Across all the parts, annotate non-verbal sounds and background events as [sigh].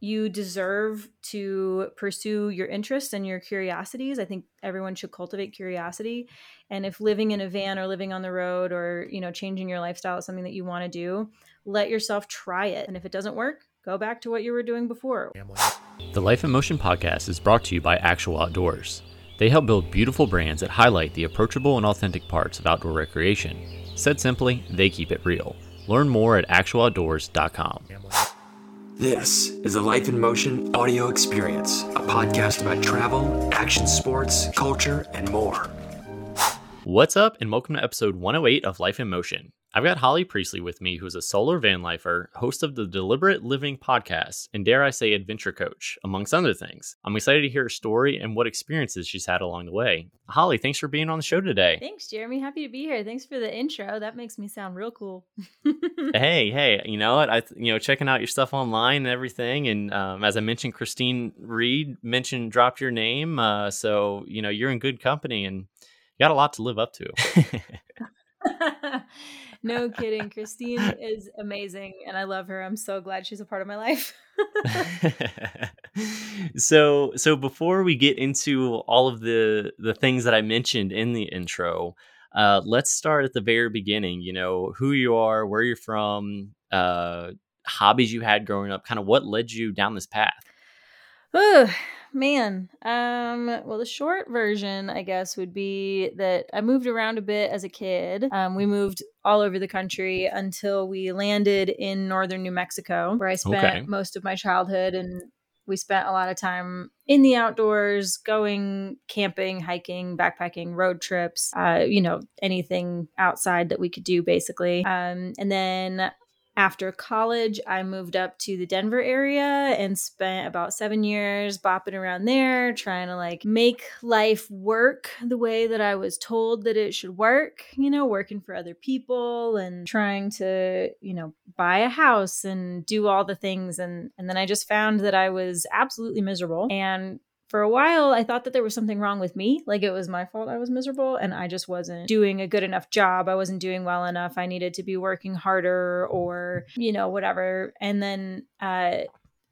You deserve to pursue your interests and your curiosities. I think everyone should cultivate curiosity. And if living in a van or living on the road or, you know, changing your lifestyle is something that you want to do, let yourself try it. And if it doesn't work, go back to what you were doing before. The Life in Motion podcast is brought to you by Actual Outdoors. They help build beautiful brands that highlight the approachable and authentic parts of outdoor recreation. Said simply, they keep it real. Learn more at actualoutdoors.com. This is a Life in Motion audio experience, a podcast about travel, action sports, culture, and more. What's up, and welcome to episode 108 of Life in Motion. I've got Holly Priestley with me, who's a solar van lifer, host of the Deliberate Living podcast, and dare I say, adventure coach, amongst other things. I'm excited to hear her story and what experiences she's had along the way. Holly, thanks for being on the show today. Thanks, Jeremy. Happy to be here. Thanks for the intro. That makes me sound real cool. [laughs] hey, hey, you know what? I, you know, checking out your stuff online and everything, and um, as I mentioned, Christine Reed mentioned dropped your name, uh, so you know you're in good company and you got a lot to live up to. [laughs] [laughs] no kidding. [laughs] Christine is amazing and I love her. I'm so glad she's a part of my life. [laughs] so so before we get into all of the the things that I mentioned in the intro, uh, let's start at the very beginning. You know, who you are, where you're from, uh, hobbies you had growing up, kind of what led you down this path. Ugh, man. Um, well, the short version, I guess, would be that I moved around a bit as a kid. Um, we moved all over the country until we landed in northern New Mexico, where I spent okay. most of my childhood and we spent a lot of time in the outdoors, going camping, hiking, backpacking, road trips, uh, you know, anything outside that we could do basically. Um, and then after college, I moved up to the Denver area and spent about seven years bopping around there, trying to like make life work the way that I was told that it should work, you know, working for other people and trying to, you know, buy a house and do all the things. And, and then I just found that I was absolutely miserable and for a while I thought that there was something wrong with me, like it was my fault I was miserable and I just wasn't doing a good enough job. I wasn't doing well enough. I needed to be working harder or, you know, whatever. And then uh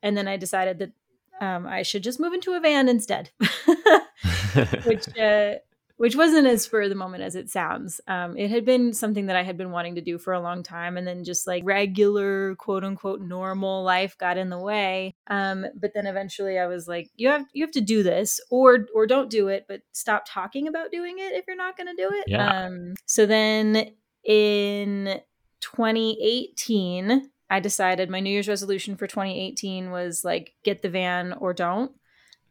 and then I decided that um I should just move into a van instead. [laughs] Which uh which wasn't as spur of the moment as it sounds. Um, it had been something that I had been wanting to do for a long time, and then just like regular, quote unquote, normal life got in the way. Um, but then eventually, I was like, you have you have to do this, or or don't do it, but stop talking about doing it if you're not going to do it. Yeah. Um, so then in 2018, I decided my New Year's resolution for 2018 was like get the van or don't.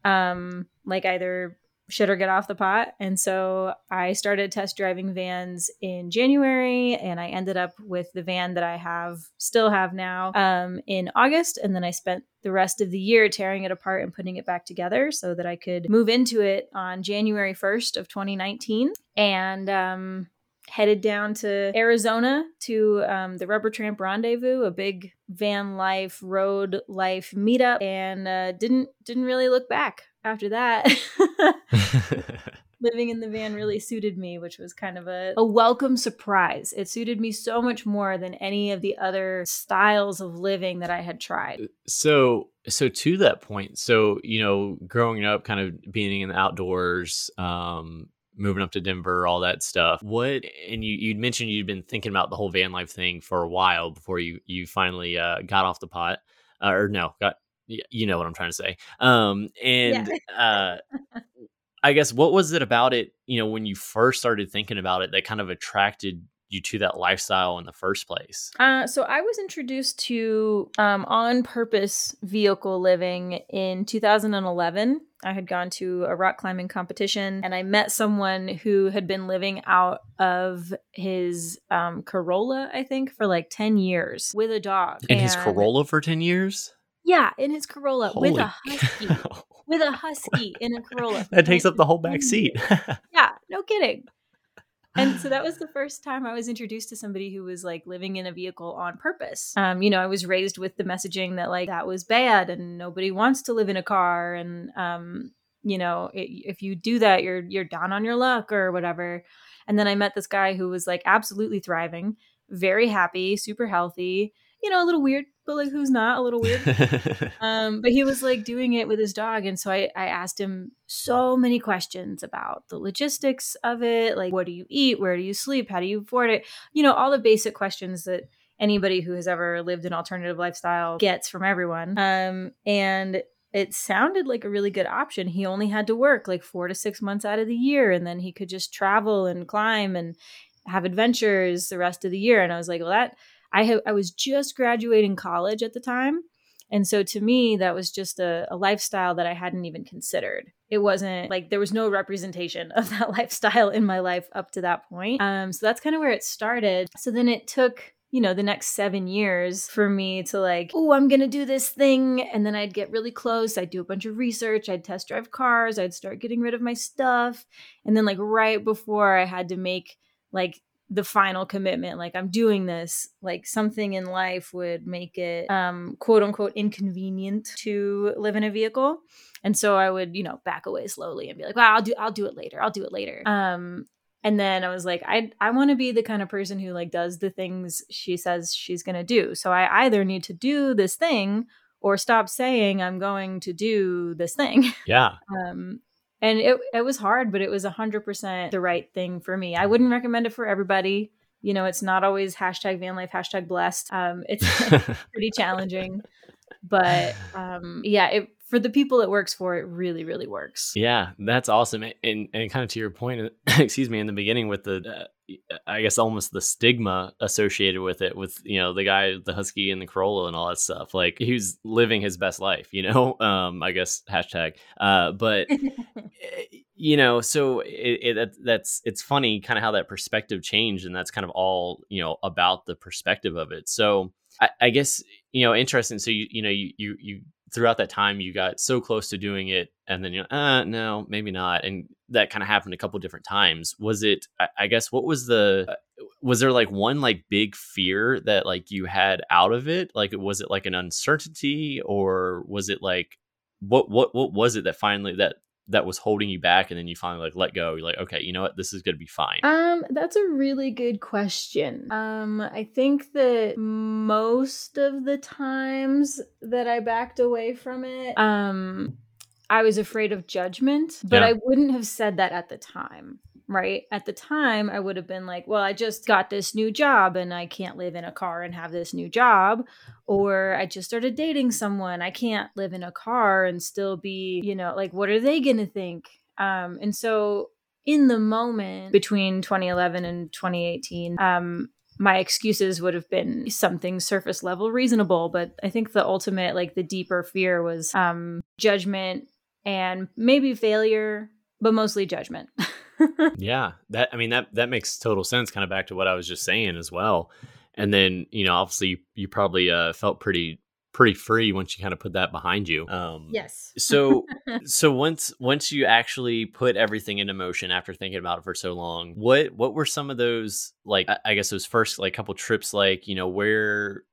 Um, like either shit or get off the pot. And so I started test driving vans in January and I ended up with the van that I have still have now um, in August. And then I spent the rest of the year tearing it apart and putting it back together so that I could move into it on January 1st of 2019. And um, headed down to Arizona to um, the Rubber Tramp Rendezvous, a big van life, road life meetup, and uh, didn't didn't really look back after that. [laughs] [laughs] living in the van really suited me, which was kind of a, a welcome surprise. It suited me so much more than any of the other styles of living that I had tried. Uh, so, so to that point, so you know, growing up, kind of being in the outdoors, um, moving up to Denver, all that stuff. What and you you'd mentioned you'd been thinking about the whole van life thing for a while before you you finally uh, got off the pot, uh, or no, got you know what I'm trying to say. Um, and yeah. uh, I guess what was it about it, you know, when you first started thinking about it that kind of attracted you to that lifestyle in the first place? Uh, so I was introduced to um, on purpose vehicle living in 2011. I had gone to a rock climbing competition and I met someone who had been living out of his um, Corolla, I think, for like 10 years with a dog. In and his Corolla for 10 years? Yeah, in his Corolla Holy with a husky. With a husky in a Corolla. that takes up the whole back seat. [laughs] yeah, no kidding. And so that was the first time I was introduced to somebody who was like living in a vehicle on purpose. Um, you know, I was raised with the messaging that like that was bad and nobody wants to live in a car and um, you know, it, if you do that, you're you're down on your luck or whatever. And then I met this guy who was like absolutely thriving, very happy, super healthy, you know, a little weird but like who's not a little weird. [laughs] um, but he was like doing it with his dog, and so I I asked him so many questions about the logistics of it, like what do you eat, where do you sleep, how do you afford it, you know, all the basic questions that anybody who has ever lived an alternative lifestyle gets from everyone. Um, and it sounded like a really good option. He only had to work like four to six months out of the year, and then he could just travel and climb and have adventures the rest of the year. And I was like, well, that I have I was just graduating college at the time. And so to me, that was just a, a, lifestyle that I hadn't even considered. It wasn't like there was no representation [laughs] of that lifestyle in my life up to that point. Um, so that's kind of where it started. So then it took you know, the next seven years for me to like, oh, I'm to do this thing. And then I'd get really close. I'd do a bunch of research. I'd test drive cars. I'd start getting rid of my stuff. And then, like, right before I had to make like the final commitment, like, I'm doing this, like, something in life would make it, um, quote unquote, inconvenient to live in a vehicle. And so I would, you know, back away slowly and be like, well, I'll do, I'll do it later. I'll do it later. Um, and then I was like, I I want to be the kind of person who like does the things she says she's going to do. So I either need to do this thing or stop saying I'm going to do this thing. Yeah. [laughs] um and it it was hard, but it was 100% the right thing for me. I wouldn't recommend it for everybody. You know, it's not always hashtag van life, hashtag blessed. Um, it's [laughs] pretty challenging. But um, yeah, it for the people it works for, it really, really works. Yeah, that's awesome. And and kind of to your point, [coughs] excuse me, in the beginning with the, uh, I guess almost the stigma associated with it, with you know the guy, the husky and the Corolla and all that stuff. Like he was living his best life, you know. [laughs] Um, I guess hashtag. Uh, but [laughs] eh, you know, so it, it that's it's funny, kind of how that perspective changed, and that's kind of all you know about the perspective of it. So. I, I guess you know interesting so you you know you you you throughout that time you got so close to doing it and then you know uh no maybe not and that kind of happened a couple different times. Was it I, I, guess what was the uh, was there like one like big fear that like you had out of it? Like was it like an uncertainty or was it like what what what was it that finally that that was holding you back and then you finally like let go you're like okay you know what? This is going to be fine. Um that's a really good question. Um i think that most of the times that i backed away from it um i was afraid of judgment but yeah. i wouldn't have said that at the time right? At the time, I would have been like, well, I just got this new job and I can't live in a car and have this new job. Or I just started dating someone. I can't live in a car and still be, you know, like, what are they going to think? Um, and so in the moment between 2011 and 2018, um, my excuses would have been something surface level reasonable but i think the ultimate like the deeper fear was um judgment and maybe failure but mostly judgment [laughs] [laughs] yeah, that I mean that that makes total sense. Kind of back to what I was just saying as well. And then you know, obviously, you, you probably uh, felt pretty pretty free once you kind of put that behind you. Um, yes. so [laughs] so once once you actually put everything into motion after thinking about it for so long, what what were some of those like I guess those first like couple trips like you know where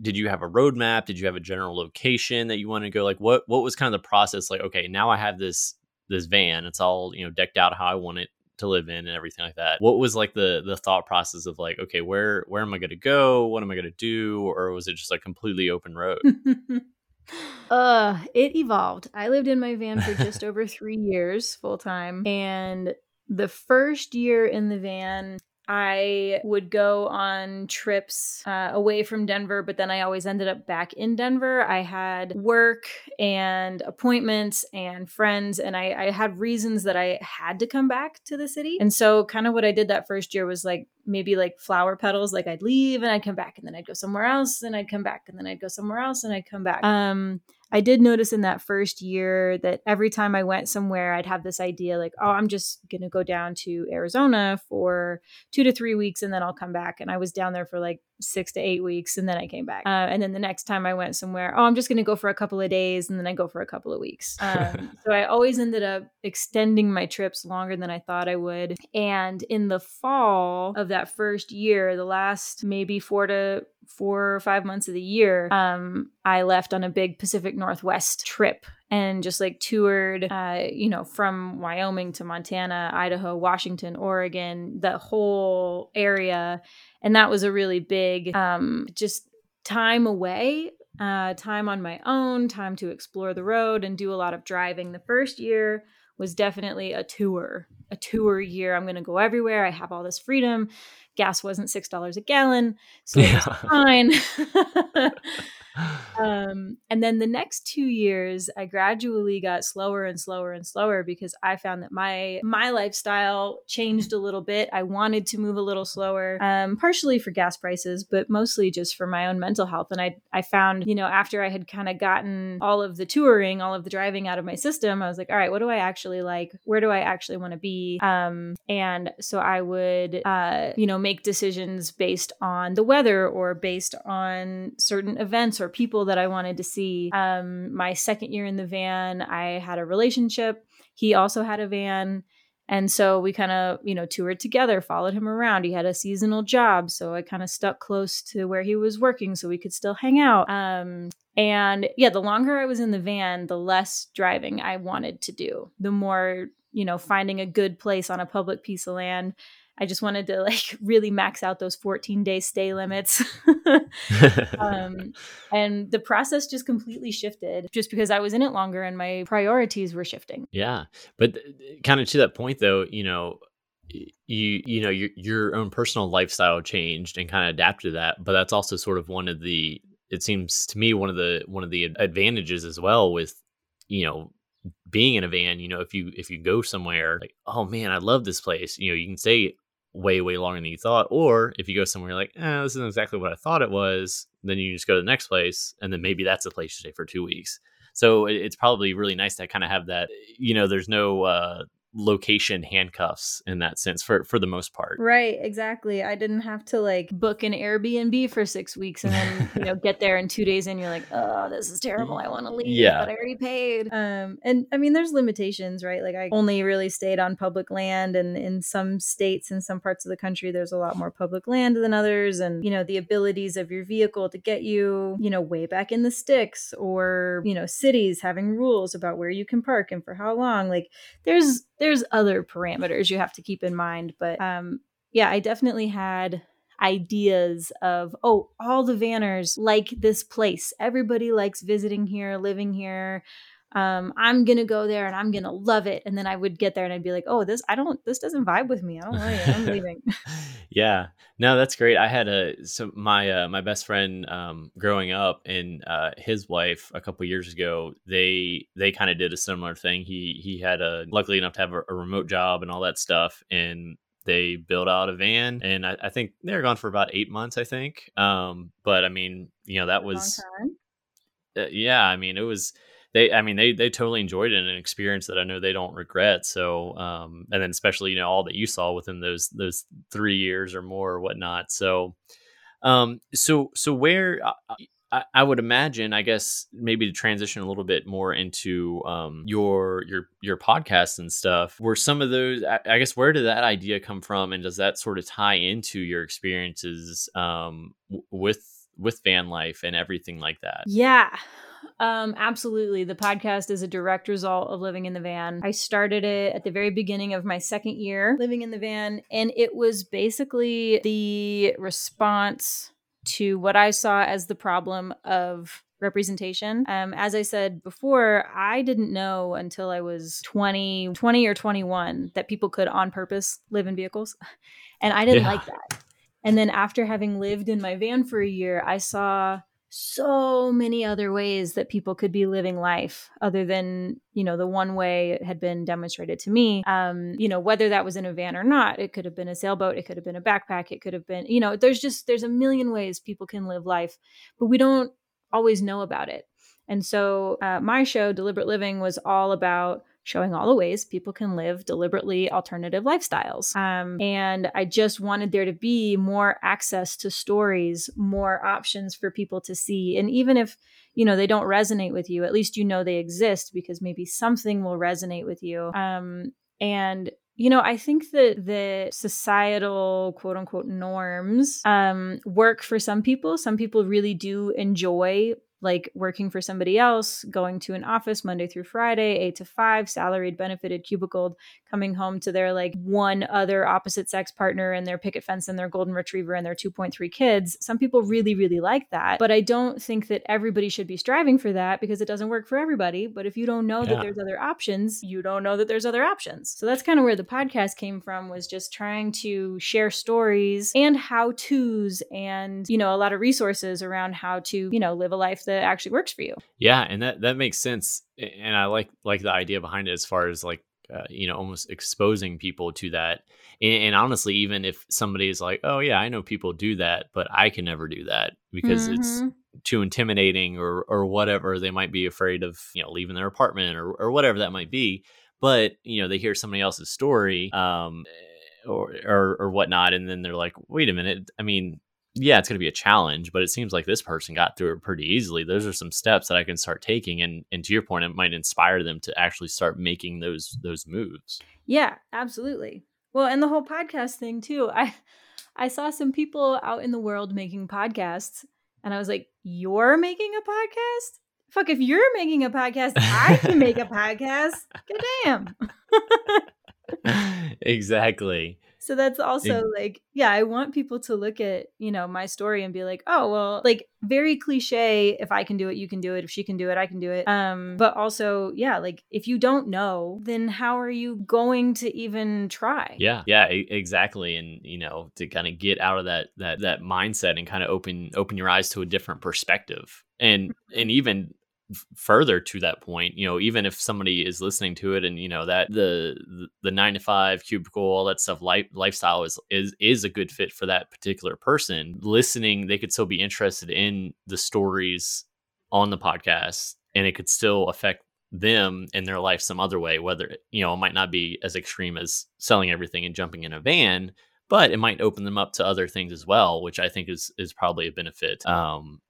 did you have a roadmap did you have a general location that you want to go like what what was kind of the process like okay now i have this this van. It's all you know decked out how I want it to live in and everything like that. What was like the the thought process of like, okay, where where am I going to go? What am I going to do? Or was it just like completely open road? [laughs] uh, it evolved. I lived in my van for just over [laughs] 3 years full time and the first year in the van I would go on trips uh, away from Denver, but then I always ended up back in Denver. I had work and appointments and friends, and I, I had reasons that I had to come back to the city. And so, kind of what I did that first year was like maybe like flower petals. Like I'd leave and I'd come back, and then I'd go somewhere else, and I'd come back, and then I'd go somewhere else, and I'd come back. Um, I did notice in that first year that every time I went somewhere, I'd have this idea like, oh, I'm just going to go down to Arizona for two to three weeks and then I'll come back. And I was down there for like six to eight weeks and then I came back. Uh, and then the next time I went somewhere, oh, I'm just going to go for a couple of days and then I go for a couple of weeks. [laughs] Um, so I always ended up extending my trips longer than I thought I would. And in the fall of that first year, the last maybe four to four or five months of the year, um, I left on a big Pacific Northwest trip and just like toured, uh, you know, from Wyoming to Montana, Idaho, Washington, Oregon, the whole area and that was a really big um, just time away uh, time on my own, time to explore the road and do a lot of driving. The first year was definitely a tour, a tour year. I'm going to go everywhere. I have all this freedom. Gas wasn't $6 a gallon, so yeah. it was fine. [laughs] [laughs] um, and then the next two years, I gradually got slower and slower and slower because I found that my my lifestyle changed a little bit. I wanted to move a little slower, um, partially for gas prices, but mostly just for my own mental health. And I I found, you know, after I had kind of gotten all of the touring, all of the driving out of my system, I was like, all right, what do I actually like? Where do I actually want to be? Um, and so I would, uh, you know, make decisions based on the weather or based on certain events or or people that I wanted to see. Um, my second year in the van, I had a relationship. He also had a van. And so we kind of, you know, toured together, followed him around. He had a seasonal job. So I kind of stuck close to where he was working so we could still hang out. Um, and yeah, the longer I was in the van, the less driving I wanted to do, the more, you know, finding a good place on a public piece of land I just wanted to like [laughs] really max out those 14 day stay limits. [laughs] [laughs] um, and the process just completely shifted just because I was in it longer and my priorities were shifting. Yeah. But kind of to that point though, you know, you you know your your own personal lifestyle changed and kind of adapted to that but that's also sort of one of the it seems to me one of the one of the advantages as well with you know being in a van you know if you if you go somewhere like oh man i love this place you know you can stay way way longer than you thought or if you go somewhere like eh, this isn't exactly what i thought it was then you just go to the next place and then maybe that's the place you stay for two weeks. So it's probably really nice to kind of have that you know there's no uh location handcuffs in that sense for for the most part. Right, exactly. I didn't have to like book an Airbnb for 6 weeks and then, you know, [laughs] get there in 2 days and you're like, "Oh, this is terrible. I want to leave, yeah. but I already paid." Um and I mean there's limitations, right? Like I only really stayed on public land and in some states in some parts of the country there's a lot more public land than others and, you know, the abilities of your vehicle to get you, you know, way back in the sticks or, you know, cities having rules about where you can park and for how long. Like there's there's other parameters you have to keep in mind but um yeah i definitely had ideas of oh all the vanners like this place. Everybody likes visiting here living here um, I'm gonna go there and I'm gonna love it. And then I would get there and I'd be like, oh, this I don't this doesn't vibe with me. I don't like it. I'm [laughs] leaving. yeah, no, that's great. I had a so my uh, my best friend um, growing up and uh, his wife a couple years ago. They they kind of did a similar thing. He he had a luckily enough to have a, a remote job and all that stuff, and they built out a van and I, I, think they were gone for about eight months i think um, but i mean you know that was uh, yeah i mean it was they i mean they they totally enjoyed it and an experience that i know they don't regret so um and then especially you know all that you saw within those those three years or more or whatnot so um so so where uh, I, I would imagine, I guess, maybe to transition a little bit more into um, your your your podcast and stuff. Were some of those? I, I, guess where did that idea come from, and does that sort of tie into your experiences um, w- with with van life and everything like that? Yeah. Um, absolutely. The podcast is a direct result of living in the van. I started it at the very beginning of my second year living in the van, and it was basically the response to what I saw as the problem of representation. Um, as I said before, I didn't know until I was 20, 20 or 21 that people could on purpose live in vehicles. [laughs] And I didn't yeah. like that. And then after having lived in my van for a year, I saw so many other ways that people could be living life other than you know the one way it had been demonstrated to me. Um you know whether that was in a van or not it could have been a sailboat it could have been a backpack it could have been you know there's just there's a million ways people can live life but we don't always know about it. And so uh, my show deliberate living was all about showing all the ways people can live deliberately alternative lifestyles. Um, and I just wanted there to be more access to stories, more options for people to see. And even if, you know, they don't resonate with you, at least you know they exist because maybe something will resonate with you. Um, and you know, I think that the societal quote unquote norms um, work for some people. Some people really do enjoy like working for somebody else, going to an office Monday through Friday, eight to five, salaried, benefited, cubicled, coming home to their like one other opposite sex partner and their picket fence and their golden retriever and their 2.3 kids. Some people really, really like that. But I don't think that everybody should be striving for that because it doesn't work for everybody. But if you don't know yeah. that there's other options, you don't know that there's other options. So that's kind of where the podcast came from was just trying to share stories and how to's and, you know, a lot of resources around how to, you know, live a life that actually works for you. Yeah, and that that makes sense. And I like like the idea behind it as far as like uh, you know almost exposing people to that. And, and, honestly, even if somebody is like, "Oh yeah, I know people do that, but I can never do that because mm-hmm. it's too intimidating or or whatever," they might be afraid of you know leaving their apartment or or whatever that might be. But you know, they hear somebody else's story. Um, or, or or whatnot, and then they're like, "Wait a minute! I mean, yeah, it's going to be a challenge, but it seems like this person got through it pretty easily. Those are some steps that I can start taking, and and to your point, it might inspire them to actually start making those those moves. Yeah, absolutely. Well, and the whole podcast thing too. I I saw some people out in the world making podcasts, and I was like, "You're making a podcast? Fuck! If you're making a podcast, I can make a [laughs] podcast. Good damn." exactly. So that's also like, yeah, I want people to look at, you know, my story and be like, oh, well, like very cliche. If I can do it, you can do it. If she can do it, I can do it. Um, but also, yeah, like if you don't know, then how are you going to even try? Yeah, yeah, exactly. And you know, to kind of get out of that that that mindset and kind of open open your eyes to a different perspective and mm-hmm. and even further to that point you know even if somebody is listening to it and you know that the the nine to five cubicle all that stuff life, lifestyle is is is a good fit for that particular person listening they could still be interested in the stories on the podcast and it could still affect them in their life some other way whether you know it might not be as extreme as selling everything and jumping in a van but it might open them up to other things as well which i think is is probably a benefit um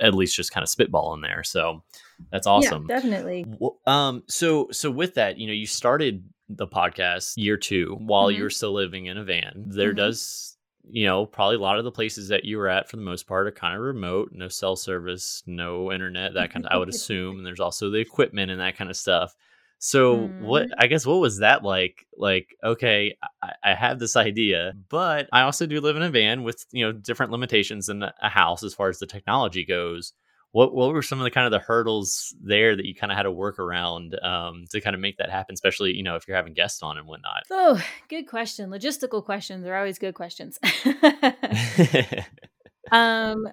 at least just kind of spitball in there. So that's awesome. Yeah, definitely. Um, so so with that, you know, you started the podcast year two while mm-hmm. you were still living in a van. There mm-hmm. does, you know, probably a lot of the places that you were at for the most part are kind of remote, no cell service, no internet, that kind of I would [laughs] assume. And there's also the equipment and that kind of stuff. So mm. what I guess what was that like? Like, okay, I, I, have this idea, but I also do live in a van with you know different limitations than a house as far as the technology goes. What what were some of the kind of the hurdles there that you kind of had to work around um, to kind of make that happen, especially you know if you're having guests on and whatnot? Oh, good question. Logistical questions are always good questions. [laughs] [laughs] um,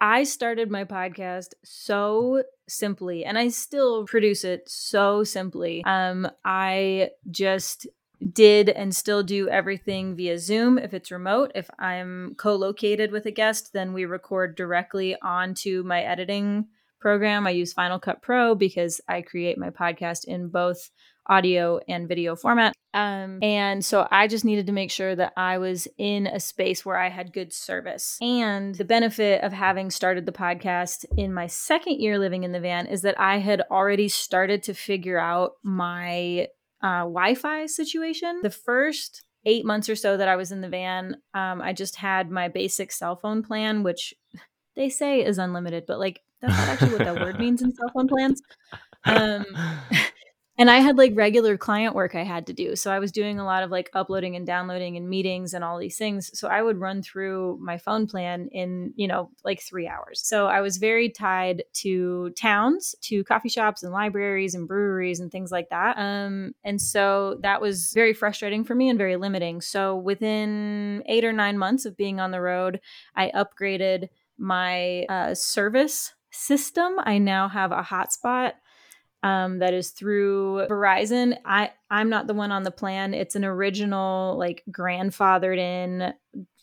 I started my podcast so simply and I still produce it so simply. Um I just did and still do everything via Zoom if it's remote. If I'm co-located with a guest, then we record directly onto my editing program. I use Final Cut Pro because I create my podcast in both audio and video format. Um, and so I just needed to make sure that I was in a space where I had good service. And the benefit of having started the podcast in my second year living in the van is that I had already started to figure out my uh, Wi Fi situation. The first eight months or so that I was in the van, um, I just had my basic cell phone plan, which they say is unlimited, but like that's not actually what that word [laughs] means in cell phone plans. Um, [laughs] and I had like regular client work I had to do. So I was doing a lot of like uploading and downloading and meetings and all these things. So I would run through my phone plan in, you know, like three hours. So I was very tied to towns, to coffee shops and libraries and breweries and things like that. Um, and so that was very frustrating for me and very limiting. So within eight or nine months of being on the road, I upgraded my uh, service system. I now have a hotspot um, that is through Verizon. I I'm not the one on the plan. It's an original like grandfathered in,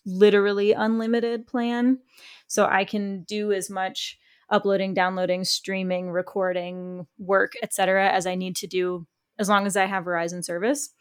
literally unlimited plan, so I can do as much uploading, downloading, streaming, recording, work, etc. as I need to do as long as I have Verizon service.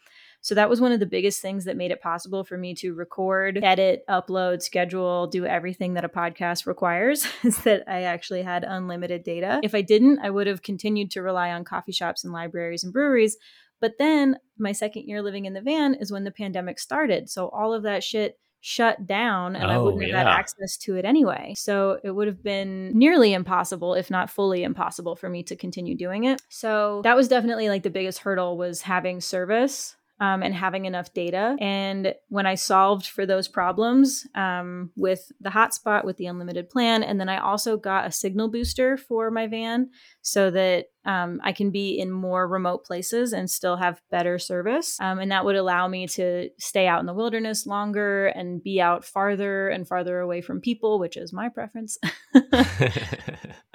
So that was one of the biggest things that made it possible for me to record, edit, upload, schedule, do everything that a podcast requires [laughs] is that I actually had unlimited data. If I didn't, I would have continued to rely on coffee shops and libraries and breweries. But then my second year living in the van is when the pandemic started. So all of that shit shut down and Oh, I wouldn't oh, have had access to it anyway. So it would have been nearly impossible, if not fully impossible, for me to continue doing it. So that was definitely like the biggest hurdle was having service. Um, and having enough data. And when I solved for those problems um, with the hotspot, with the unlimited plan, and then I also got a signal booster for my van so that um, I can be in more remote places and still have better service. Um, and that would allow me to stay out in the wilderness longer and be out farther and farther away from people, which is my preference. [laughs] [laughs]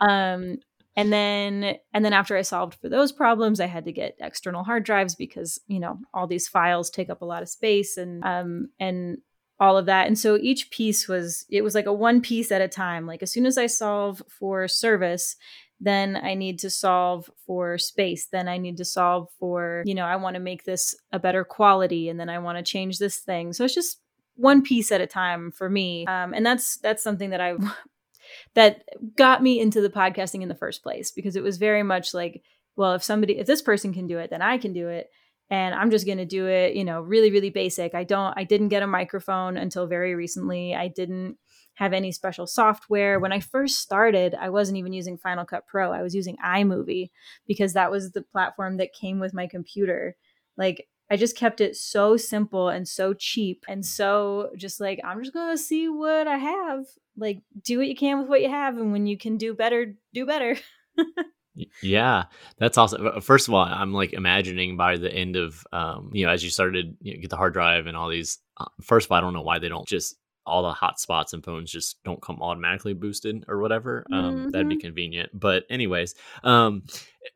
and then and then after I solved for those problems, I had to get external hard drives because you know all these files take up a lot of space and um and all of that. And so each piece was it was like a one piece at a time. Like as soon as I solve for service, then I need to solve for space. Then I need to solve for, you know, I want to make this a better quality and then I want to change this thing. So it's just one piece at a time for me. Um, and that's that's something that I that got me into the podcasting in the first place because it was very much like, well, if somebody if this person can do it, then I can do it and I'm just going to do it, you know, really really basic. I don't I didn't get a microphone until very recently. I didn't have any special software. When I first started, I wasn't even using Final Cut Pro. I was using iMovie because that was the platform that came with my computer. Like I just kept it so simple and so cheap and so just like I'm just going to see what I have. Like do what you can with what you have and when you can do better, do better. [laughs] Yeah, that's awesome. First of all, I'm like imagining by the end of, um, you know, as you started, you know, get the hard drive and all these. Uh, first of all, I don't know why they don't just all the hotspots and phones just don't come automatically boosted or whatever. Um, mm-hmm. That'd be convenient. But anyways, um,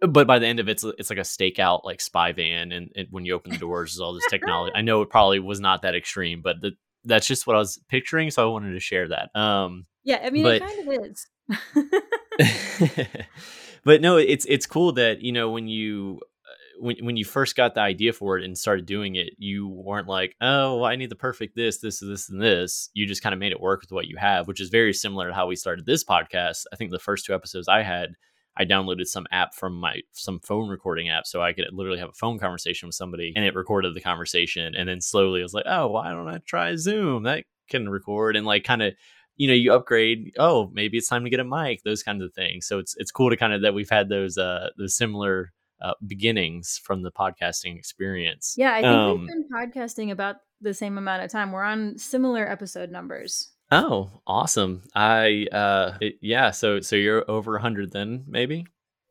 but by the end of it, it's it's like a stakeout like spy van, and, and when you open the doors, is all this technology. I know it probably was not that extreme, but the, that's just what I was picturing. So I wanted to share that. Um, yeah, I mean, but, it kind of is. [laughs] but no, it's it's cool that you know when you when when you first got the idea for it and started doing it, you weren't like, oh, I need the perfect this, this, this, and this. You just kind of made it work with what you have, which is very similar to how we started this podcast. I think the first two episodes I had, I downloaded some app from my some phone recording app, so I could literally have a phone conversation with somebody, and it recorded the conversation. And then slowly, I was like, oh, why don't I try Zoom? That can record and like kind of you know you upgrade oh maybe it's time to get a mic those kinds of things so it's it's cool to kind of that we've had those uh those similar uh, beginnings from the podcasting experience yeah i think um, we've been podcasting about the same amount of time we're on similar episode numbers oh awesome i uh it, yeah so so you're over 100 then maybe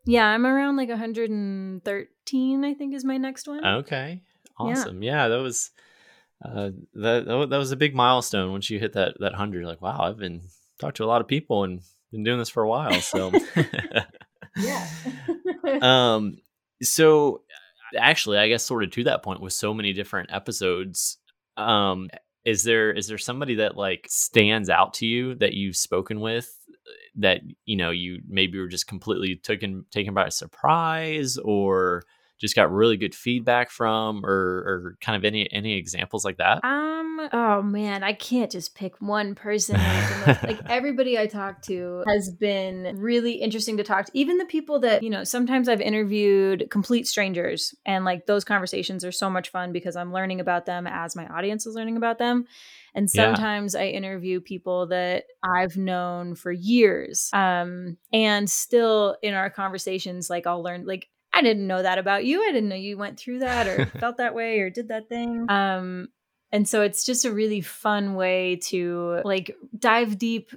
yeah i'm around like 113 i think is my next one okay awesome yeah, yeah that was uh, that that was a big milestone once you hit that that hundred. Like, wow, I've been talked to a lot of people and been doing this for a while. So, [laughs] yeah. [laughs] um, so actually, I guess sort of to that point, with so many different episodes, um, is there is there somebody that like stands out to you that you've spoken with that you know you maybe were just completely taken taken by surprise or just got really good feedback from or or kind of any any examples like that? Um oh man i can't just pick one person like [laughs] everybody i talk to has been really interesting to talk to even the people that you know sometimes i've interviewed complete strangers and like those conversations are so much fun because i'm learning about them as my audience is learning about them and sometimes yeah. I interview people that I've known for years. Um, and still in our conversations, like I'll learn, like, I didn't know that about you. I didn't know you went through that or [laughs] felt that way or did that thing. Um, and so it's just a really fun way to like dive deep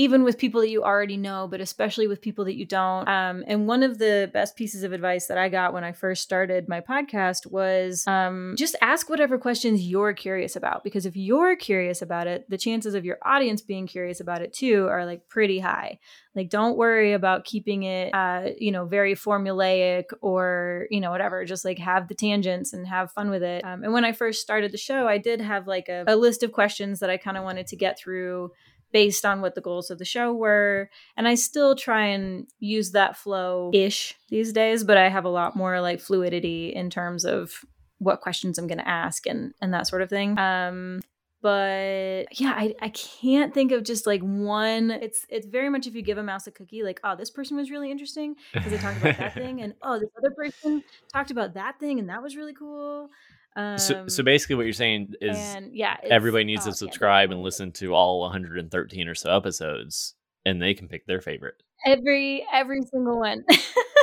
even with people that you already know, but especially with people that you don't. Um, and one of the best pieces of advice that I got when I first started my podcast was um, just ask whatever questions you're curious about. Because if you're curious about it, the chances of your audience being curious about it too are like pretty high. Like, don't worry about keeping it, uh, you know, very formulaic or, you know, whatever. Just like have the tangents and have fun with it. Um, and when I first started the show, I did have like a, a list of questions that I kind of wanted to get through based on what the goals of the show were. And I still try and use that flow ish these days, but I have a lot more like fluidity in terms of what questions I'm going to ask and and that sort of thing. Um but yeah, I, I can't think of just like one. It's it's very much if you give a mouse a cookie, like, oh, this person was really interesting because they talked about that [laughs] thing, and oh, this other person talked about that thing, and that was really cool. Um, so, so basically, what you're saying is and yeah, everybody needs oh, to subscribe of and listen to all 113 or so episodes, and they can pick their favorite. every every single one. [laughs] [laughs]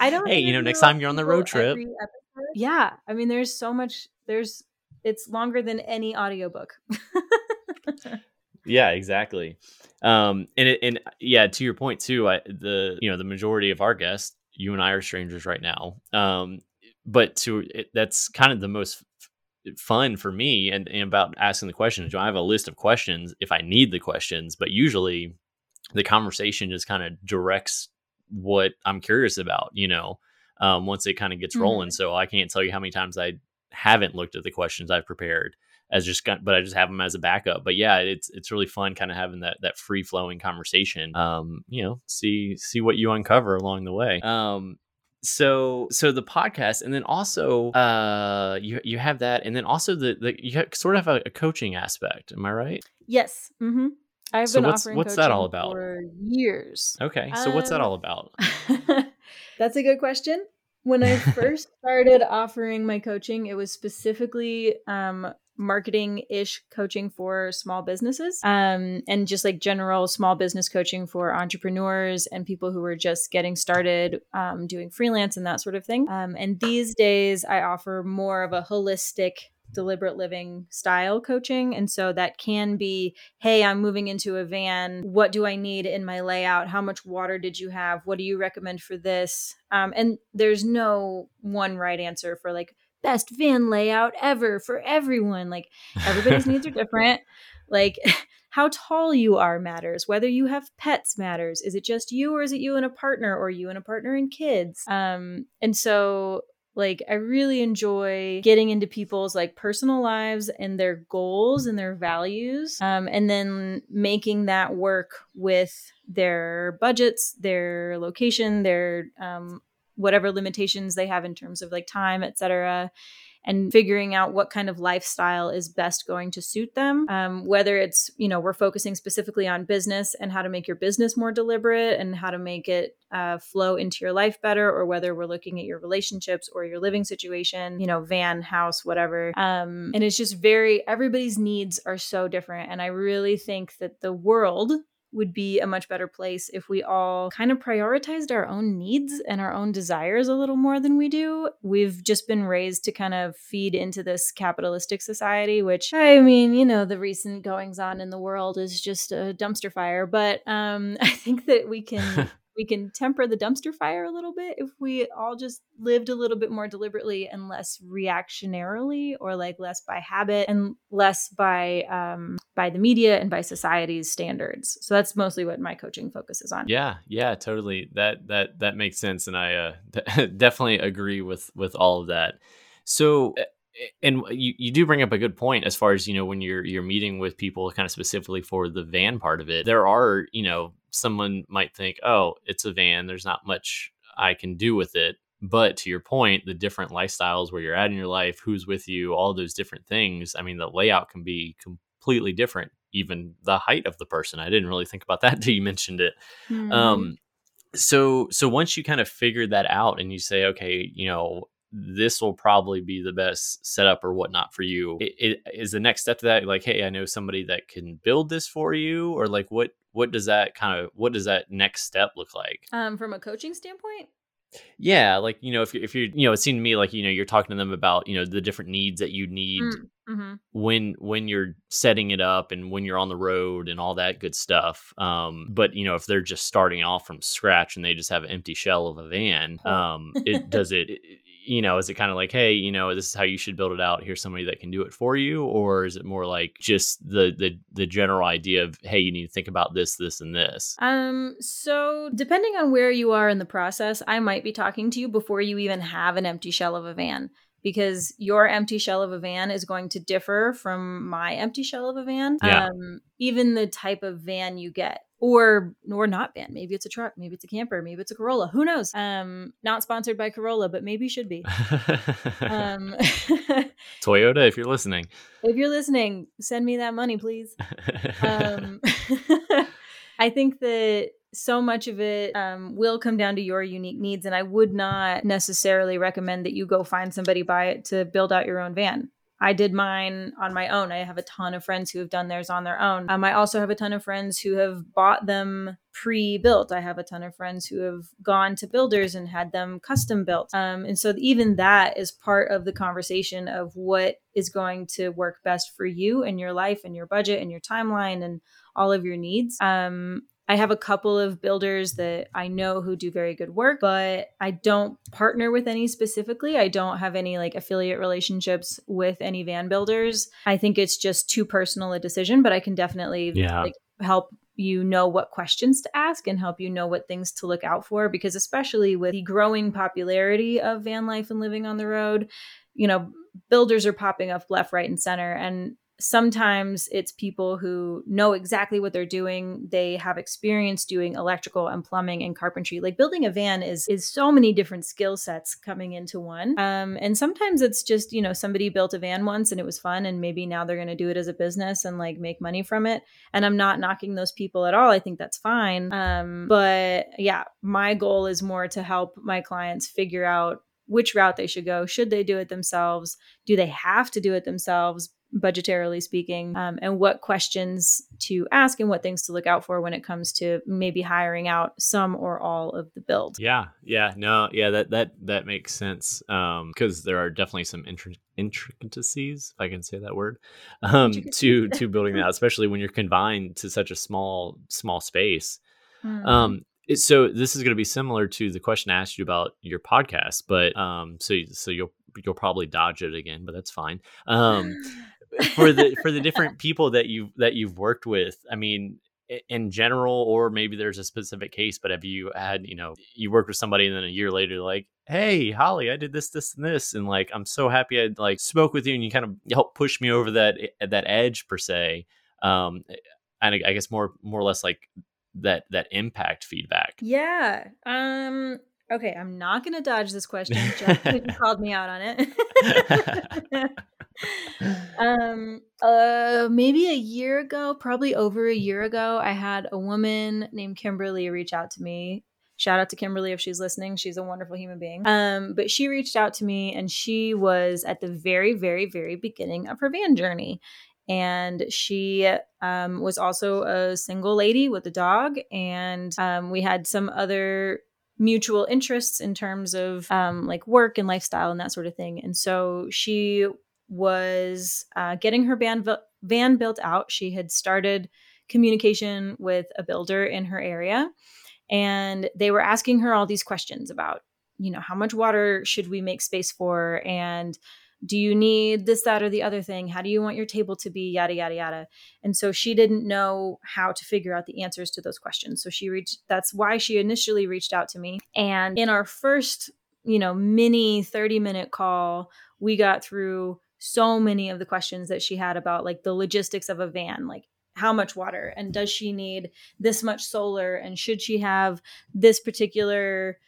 I don't. Hey, you know, next time you're on the road trip. Yeah, I mean, there's so much. There's it's longer than any audiobook. [laughs] Yeah, exactly. Um, and it, and yeah, to your point too, I, the you know the majority of our guests, you and I are strangers right now. Um, but to it, that's kind of the most f- fun for me and, and about asking the questions. I have a list of questions if I need the questions, but usually the conversation just kind of directs what I'm curious about. You know, um, once it kind of gets rolling. So I can't tell you how many times I haven't looked at the questions I've prepared as just got, but I just have them as a backup. But yeah, it's it's really fun kind of having that that free flowing conversation. Um, you know, see see what you uncover along the way. Um, so so the podcast, and then also uh, you you have that, and then also the the you have, sort of have a, a coaching aspect. Am I right? yes. Mm-hmm. I've So been what's- offering what's that all coaching about? for years. Okay, so what's that Um, all about? [laughs] That's a good question. When I [laughs] first started offering my coaching, it was specifically um, marketing ish coaching for small businesses um, and just like general small business coaching for entrepreneurs and people who are just getting started um, doing freelance and that sort of thing. Um, and these days, I offer more of a holistic deliberate living style coaching. And so that can be hey i'm moving into a van. What do i need in my layout? How much water did you have? What do you recommend for this? Um, and there's no one right answer for like best van layout ever for everyone like everybody's needs are [laughs] different. Like [laughs] how tall you are matters whether you have pets matters is it just you or is it you and a partner or you and a partner and kids? Um and so like i really enjoy getting into people's like personal lives and their goals and their values um, and then making that work with their budgets their location their um, whatever limitations they have in terms of like time et cetera and figuring out what kind of lifestyle is best going to suit them. Um, whether it's you know we're focusing specifically on business and how to make your business more deliberate and how to make it uh, flow into your life better or whether we're looking at your relationships or your living situation you know van house whatever. Um, and it's just very everybody's needs are so different and i really think that the world would be a much better place if we all kind of prioritized our own needs and our own desires a little more than we do. We've just been raised to kind of feed into this capitalistic society, which I mean, you know, the recent goings on in the world is just a dumpster fire. But um, [laughs] I think that we can [laughs] we can temper the dumpster fire a little bit if we all just lived a little bit more deliberately and less reactionarily or like less by habit and less by um, by the media and by society's standards so that's mostly what my coaching focuses on Yeah, yeah, totally. That that that makes sense, and I uh, [laughs] definitely agree with with all of that. So, uh, and you you do bring up a good point as far as you know when you're you're meeting with people, kind of specifically for the van part of it. There are you know someone might think, oh, it's a van. There's not much I can do with it. But to your point, the different lifestyles where you're at in your life, who's with you, all those different things. I mean, the layout can be completely different. Even the height of the person. I didn't really think about [laughs] that until you mentioned it. Mhm. Um, so so once you kind of figure that out and you say, okay, you know, this will probably be the best setup or whatnot for you. It, it, is the next step to that like, hey, I know somebody that can build this for you, or like what what does that kind of what does that next step look like? um, from a coaching standpoint Yeah, like you know, if if you you know, it seemed to me like you know you're talking to them about you know the different needs that you need mm-hmm. when when you're setting it up and when you're on the road and all that good stuff um but you know if they're just starting off from scratch and they just have an empty shell of a van um it [laughs] does it you know is it kind of like hey you know this is how you should build it out. Here's somebody that can do it for you or is it more like just the the the general idea of hey you need to think about this this and this Um, so depending on where you are in the process, I might be talking to you before you even have an empty shell of a van because your empty shell of a van is going to differ from my empty shell of a van. Yeah. Um, even the type of van you get. Or or not van. Maybe it's a truck, maybe it's a camper, maybe it's a Corolla. Who knows? Um, not sponsored by Corolla, but maybe should be. [laughs] Um, [laughs] toyota if you're listening if you're listening, send me that money, please. [laughs] um, I think that so much of it um, will come down to your unique needs. And I would not necessarily recommend that you go find somebody buy it to build out your own van. I did mine on my own. I have a ton of friends who have done theirs on their own. Um, I also have a ton of friends who have bought them pre built. I have a ton of friends who have gone to builders and had them custom built. Um, and so, even that is part of the conversation of what is going to work best for you and your life and your budget and your timeline and all of your needs. Um, I have a couple of builders that I know who do very good work, but I don't partner with any specifically. I don't have any like affiliate relationships with any van builders. I think it's just too personal a decision, but I can definitely yeah. like help you know what questions to ask and help you know what things to look out for because especially with the growing popularity of van life and living on the road, you know, builders are popping up left, right and center and sometimes it's people who know exactly what they're doing they have experience doing electrical and plumbing and carpentry like building a van is is so many different skill sets coming into one um, and sometimes it's just you know somebody built a van once and it was fun and maybe now they're going to do it as a business and like make money from it and i'm not knocking those people at all i think that's fine um, but yeah my goal is more to help my clients figure out which route they should go. Should they do it themselves? Do they have to do it themselves? Budgetarily speaking, um, and what questions to ask and what things to look out for when it comes to maybe hiring out some or all of the build. Yeah, yeah, no, yeah, that that that makes sense because um, there are definitely some intri- intricacies, if I can say that word, um, to [laughs] to building that, especially when you're confined to such a small small space. Mm. Um, so this is going to be similar to the question I asked you about your podcast, but um, so so you'll you'll probably dodge it again, but that's fine. Um, [gasps] for the for the [laughs] different people that you that you've worked with i mean in general or maybe there's a specific case but have you had you know you worked with somebody and then a year later like hey holly i did this this and this and like i'm so happy i like spoke with you and you kind of helped push me over that eh, that edge per se um and i guess more more or less like that that impact feedback. Yeah um okay i'm not gonna dodge this question jeff [laughs] called me out on it [laughs] um uh maybe a year ago probably over a year ago i had a woman named kimberly reach out to me. Shout out to kimberly if she's listening she's a wonderful human being. Um but she reached out to me and she was at the very very very beginning of her van journey. And she um, was also a single lady with a dog and um, we had some other mutual interests in terms of um, like work and lifestyle and that sort of thing. And so she was uh, getting her van, van built out. She had started communication with a builder in her area, and they were asking her all these questions about, you know, how much water should we make space for? And do you need this, that, or the other thing? How do you want your table to be? Yada, yada, yada. And so she didn't know how to figure out the answers to those questions. So she reached, that's why she initially reached out to me. And in our first, you know, mini 30 minute call, we got through so many of the questions that she had about like the logistics of a van, like how much water and does she need this much solar and should she have this particular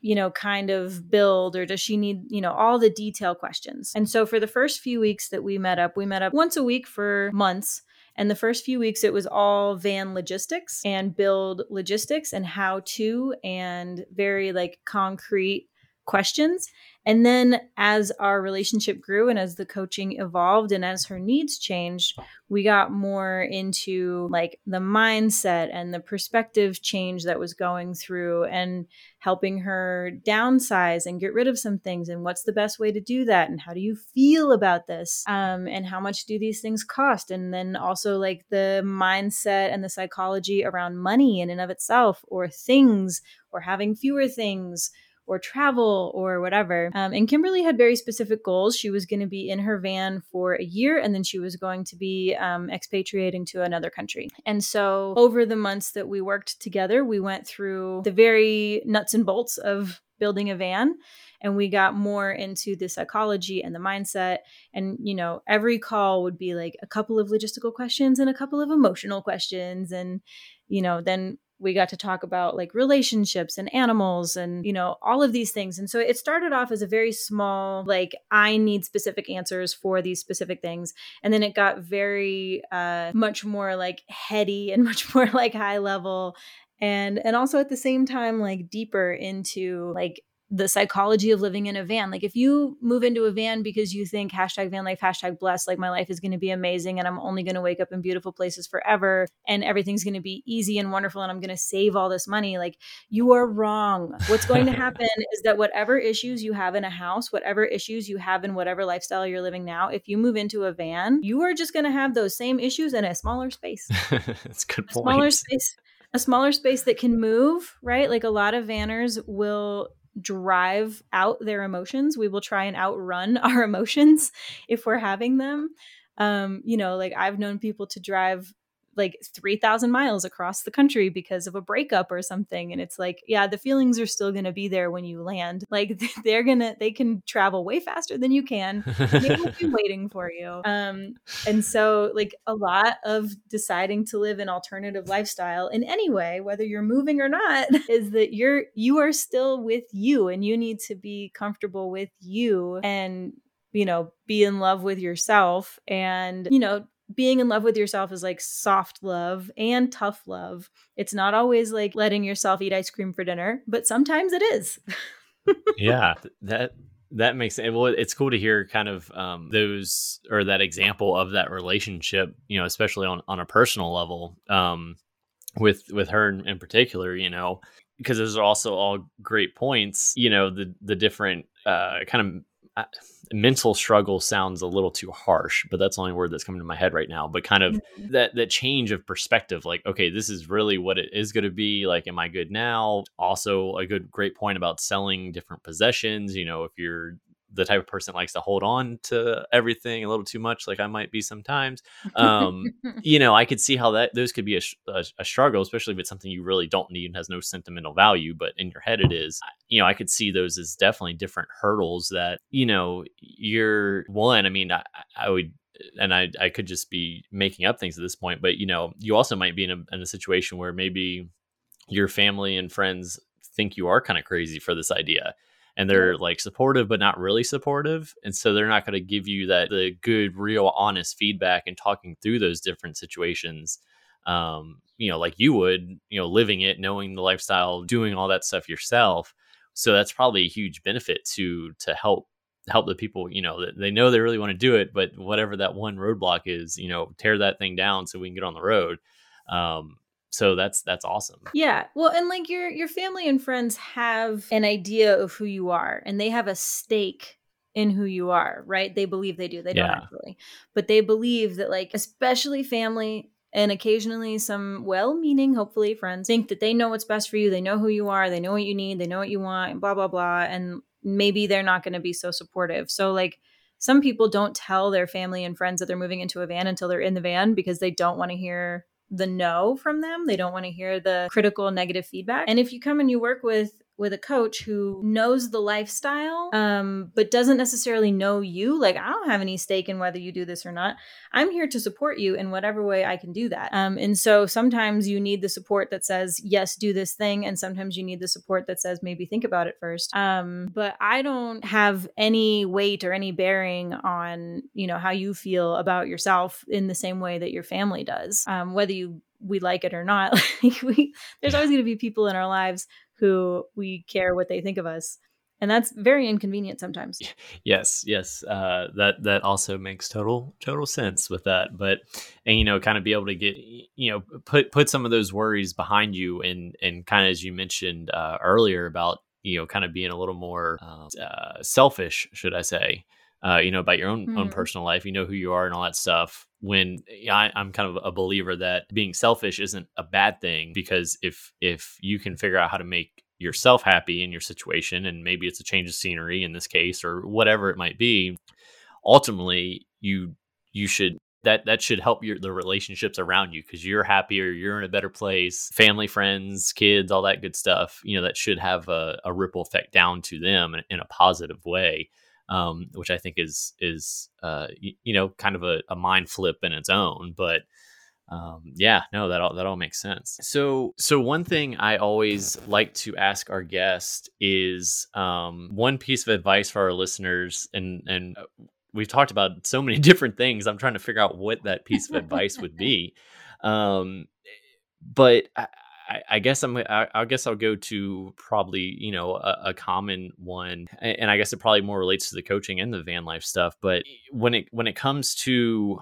you know kind of build or does she need you know all the detail questions. And so for the first few weeks that we met up we met up once a week for months and the first few weeks it was all van logistics and build logistics and how to and very like concrete questions. And then as our relationship grew and as the coaching evolved and as her needs changed, we got more into like the mindset and the perspective change that was going through and helping her downsize and get rid of some things and what's the best way to do that and how do you feel about this um, and how much do these things cost? And then also like the mindset and the psychology around money in and of itself or things or having fewer things or travel or whatever. Um, and Kimberly had very specific goals. She was going to be in her van for a year and then she was going to be um, expatriating to another country. And so over the months that we worked together, we went through the very nuts and bolts of building a van and we got more into the psychology and the mindset and you know every call would be like a couple of logistical questions and a couple of emotional questions and you know then we got to talk about like relationships and animals and you know all of these things. And so it started off as a very small like i need specific answers for these specific things. And then it got very uh much more like heady and [laughs] much more like high level. And and also at the same time like deeper into like the psychology of living in a van. Like if you move into a van because you think hashtag van life, hashtag blessed, like my life is going to be amazing and I'm only going to wake up in beautiful places forever and everything's going to be easy and wonderful and I'm going to save all this money, like you are wrong. What's going to [laughs] happen is that whatever issues you have in a house, whatever issues you have in whatever lifestyle you're living now, if you move into a van, you are just going to have those same issues in a smaller space. [laughs] That's good point. A smaller space a smaller space that can move, right? Like a lot of vanners will drive out their emotions. We will try and outrun [laughs] our emotions if we're having them. Um, you know, like I've known people to drive like 3000 miles across the country because of a breakup or something and it's like yeah the feelings are still going to be there when you land. [laughs] Like [laughs] they're going to they can travel way faster than you can. They will be [laughs] waiting for you. Um and so like a lot of deciding to live an alternative lifestyle in any way whether you're moving or not is that you're you are still with you and you need to be comfortable with you and you know, be in love with yourself. And, you know, being in love with yourself is like soft love and tough love. It's not always like letting yourself eat ice cream for dinner, but sometimes it is. [laughs] yeah, that that makes it well it's cool to hear kind of um, those or that example of that relationship you know especially on on a personal level um, with with her in, in particular you know because those are also all great points you know the the different uh, kind of uh, mental struggle sounds a little too harsh, but that's the only word that's coming to my head right now. But kind of mm-hmm. that that change of perspective, like, okay, this is really what it is going to be. Like, am I good now? Also, a good great point about selling different possessions. You know, if you're the type of person that likes to hold on to everything a little too much, like I might be sometimes. Um, [laughs] you know, I could see how that those could be a, a, a, struggle, especially if it's something you really don't need and has no sentimental value, but in your head it is. You know, I could see those as definitely different hurdles that you know you're one. I mean, I, I would and I, I could just be making up things at this point, but you know, you also might be in a, in a situation where maybe your family and friends think you are kind of crazy for this idea and they're like supportive but not really supportive and so they're not going to give you that the good real honest feedback and talking through those different situations um you know like you would you know living it knowing the lifestyle doing all that stuff yourself. So that's probably a huge benefit to to help help the people you know that they know they really want to do it but whatever that one roadblock is you know tear that thing down so we can get on the road. Um so that's that's awesome. Yeah well and like your your family and friends have an idea of who you are and they have a stake in who you are right? They believe they do they don't actually but they believe that like especially family and occasionally some well-meaning hopefully friends think that they know what's best for you they know who you are they know what you need they know what you want and blah blah blah and maybe they're not going to be so supportive. So like some people don't tell their family and friends that they're moving into a van until they're in the van because they don't want to hear the no from them. They don't want to hear the critical negative feedback. And if you come and you work with with a coach who knows the lifestyle, um, but doesn't necessarily know you. Like, I don't have any stake in whether you do this or not. I'm here to support you in whatever way I can do that. Um, and so sometimes you need the support that says, yes, do this thing. And sometimes you need the support that says, maybe think about it first. Um, but I don't have any weight or any bearing on, you know, how you feel about yourself in the same way that your family does. Um, whether you we like it or not. [laughs] we, there's always going to be people in our lives who we care what they think of us. And that's very inconvenient sometimes. [laughs] Yes yes uh, that that also makes total total sense with that. But and you know kind of be able to get you know put put some of those worries behind you and and kind of as you mentioned uh, earlier about you know kind of being a little more um, uh, selfish should i say uh, you know about your own mm-hmm. own personal life. You know who you are and all that stuff when eh, I, i'm kind of a believer that being selfish isn't a bad thing because if if you can figure out how to make yourself happy in your situation and maybe it's a change of scenery in this case or whatever it might be ultimately you you should that that should help your the relationships around you because you're happier you're in a better place family friends kids all that good stuff you know that should have a, a ripple effect down to them in a positive way um, which I think is is uh, you, you, know kind of a, a, mind flip in its own. But um, yeah, no, that all that all makes sense. So so one thing I always like to ask our guest is um, one piece of advice for our listeners, and and uh, we've talked about so many [laughs] different things. I'm trying to figure out what that piece of advice would be. [laughs] Um, but I, I, I guess I'm. I, I, guess I'll go to probably you know a, a, common one, and I guess it probably more relates to the coaching and the van life stuff. But when it when it comes to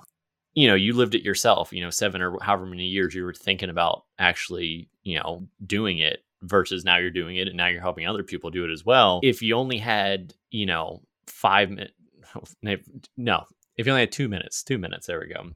you know you lived it yourself, you know seven or however many years you were thinking about actually you know doing it versus now you're doing it and now you're helping other people do it as well. If you only had you know five minutes, [laughs] no, if you only had two minutes, two minutes, there we go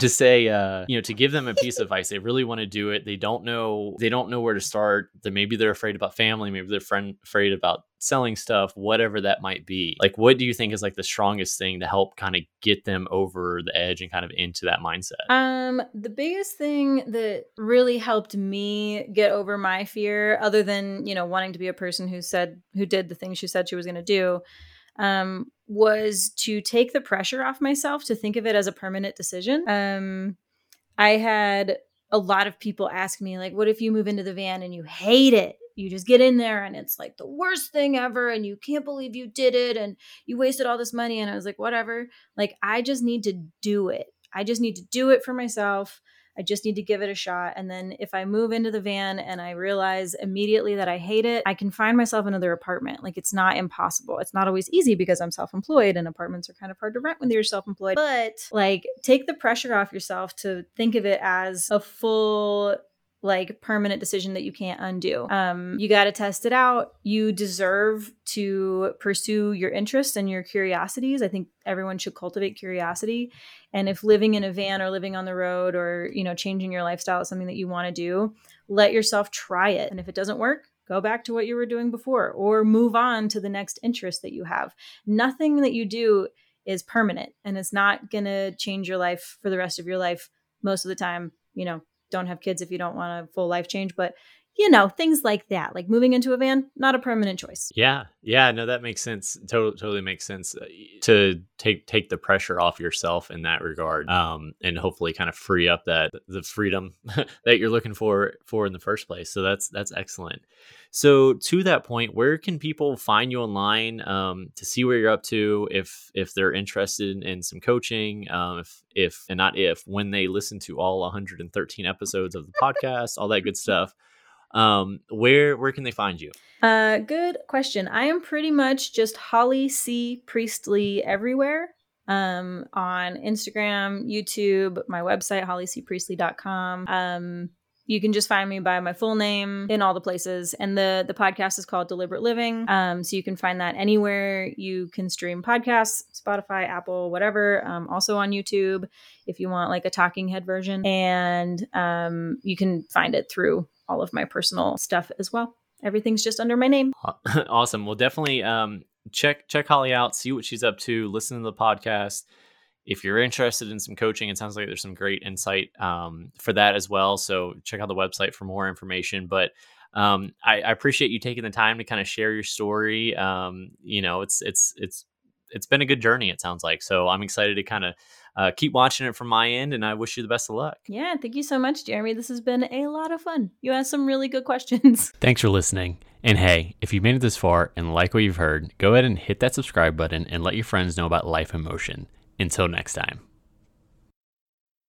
to say uh you know to give them a piece of advice they really want to do it. They don't know they don't know where to start. That maybe they're afraid about family maybe they're friend, afraid about selling stuff whatever that might be. Like what do you think is like the strongest thing to help kind of get them over the edge and kind of into that mindset? Um the biggest thing that really helped me get over my fear other than you know wanting to be a person who said who did the things she said she was going to do um, was to take the pressure off myself to think of it as a permanent decision. Um, I had a lot of people ask me, like, what if you move into the van and you hate it? You just get in there and it's like the worst thing ever, and you can't believe you did it and you wasted all this money. And I was like, whatever. Like, I just need to do it. I just need to do it for myself. I just need to give it a shot. And then if I move into the van and I realize immediately that I hate it, I can find myself another apartment. Like it's not impossible. It's not always easy because I'm self employed and apartments are kind of hard to rent when you're self employed. But like take the pressure off yourself to think of it as a full like permanent decision that you can't undo. Um, you got to test it out. You deserve to pursue your interests and your curiosities. I think everyone should cultivate curiosity. And if living in a van or living on the road or you know changing your lifestyle is something that you want to do, let yourself try it. And if it doesn't work, go back to what you were doing before or move on to the next interest that you have. Nothing that you do is permanent and it's not going to change your life for the rest of your life most of the time. You know, don't have kids if you don't want a full life change, but you know, things like that. Like moving into a van, not a permanent choice. Yeah. Yeah, no that makes sense. Totally totally makes sense uh, to take take the pressure off yourself in that regard. Um and hopefully kind of free up that the freedom [laughs] that you're looking for for in the first place. So that's that's excellent. So to that point, where can people find you online um, to see where you're up to? If if they're interested in, in some coaching, um, if if and not if when they listen to all 113 episodes of the [laughs] podcast, all that good stuff. Um, where where can they find you? Uh, good question. I am pretty much just Holly C Priestley everywhere. Um, on Instagram, YouTube, my website, hollycpriestley.com. Um, you can just find me by my full name in all the places and the the podcast is called deliberate living um, so you can find that anywhere you can stream podcasts spotify apple whatever um, also on youtube if you want like a talking head version and um, you can find it through all of my personal stuff as well everything's just under my name [laughs] awesome well definitely um, check check holly out see what she's up to listen to the podcast if you're interested in some coaching, it sounds like there's some great insight um, for that as well. So check out the website for more information. But um, I, I, appreciate you taking the time to kind of share your story. Um, you know, it's it's it's it's been a good journey. It sounds like so. I'm excited to kind of uh, keep watching it from my end, and I wish you the best of luck. Yeah, thank you so much, Jeremy. This has been a lot of fun. You asked some really good questions. [laughs] Thanks for listening. And hey, if you've made it this far and like what you've heard, go ahead and hit that subscribe button and let your friends know about Life in Motion. Until next time.